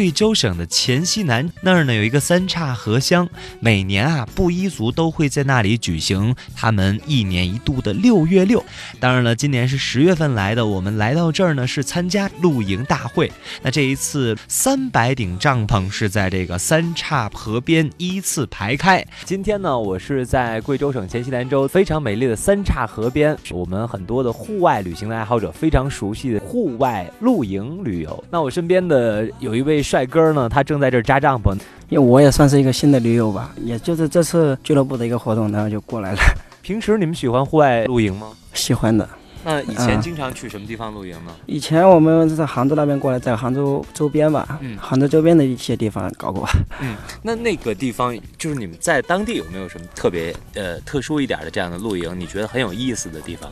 贵州省的黔西南那儿呢有一个三岔河乡，每年啊布依族都会在那里举行他们一年一度的六月六。当然了，今年是十月份来的，我们来到这儿呢是参加露营大会。那这一次三百顶帐篷是在这个三岔河边依次排开。今天呢，我是在贵州省黔西南州非常美丽的三岔河边，我们很多的户外旅行的爱好者非常熟悉的户外露营旅游。那我身边的有一位。帅哥呢？他正在这儿扎帐篷，因为我也算是一个新的驴友吧，也就是这次俱乐部的一个活动，然后就过来了。平时你们喜欢户外露营吗？喜欢的。那以前经常去什么地方露营呢？以前我们是在杭州那边过来，在杭州周边吧，嗯，杭州周边的一些地方搞过。嗯，那那个地方就是你们在当地有没有什么特别呃特殊一点的这样的露营？你觉得很有意思的地方？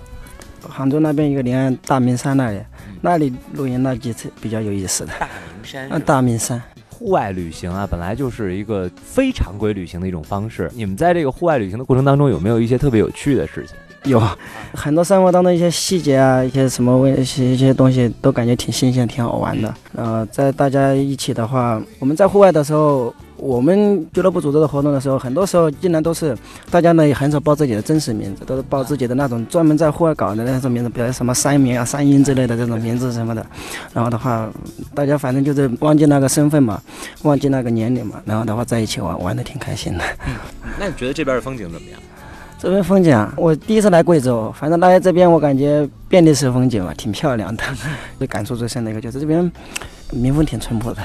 杭州那边一个临安大明山那里，那里露营那几次比较有意思的。大明山啊，大明山。户外旅行啊，本来就是一个非常规旅行的一种方式。你们在这个户外旅行的过程当中，有没有一些特别有趣的事情？有很多生活当中一些细节啊，一些什么问一些一些东西，都感觉挺新鲜、挺好玩的。呃，在大家一起的话，我们在户外的时候。我们俱乐部组织的活动的时候，很多时候竟然都是大家呢也很少报自己的真实名字，都是报自己的那种专门在户外搞的那种名字，比如什么三名啊、三英之类的这种名字什么的。然后的话，大家反正就是忘记那个身份嘛，忘记那个年龄嘛，然后的话在一起玩，玩的挺开心的。那你觉得这边的风景怎么样？这边风景啊，我第一次来贵州，反正来这边我感觉遍地是风景嘛，挺漂亮的。最感触最深的一个就是这边民风挺淳朴的。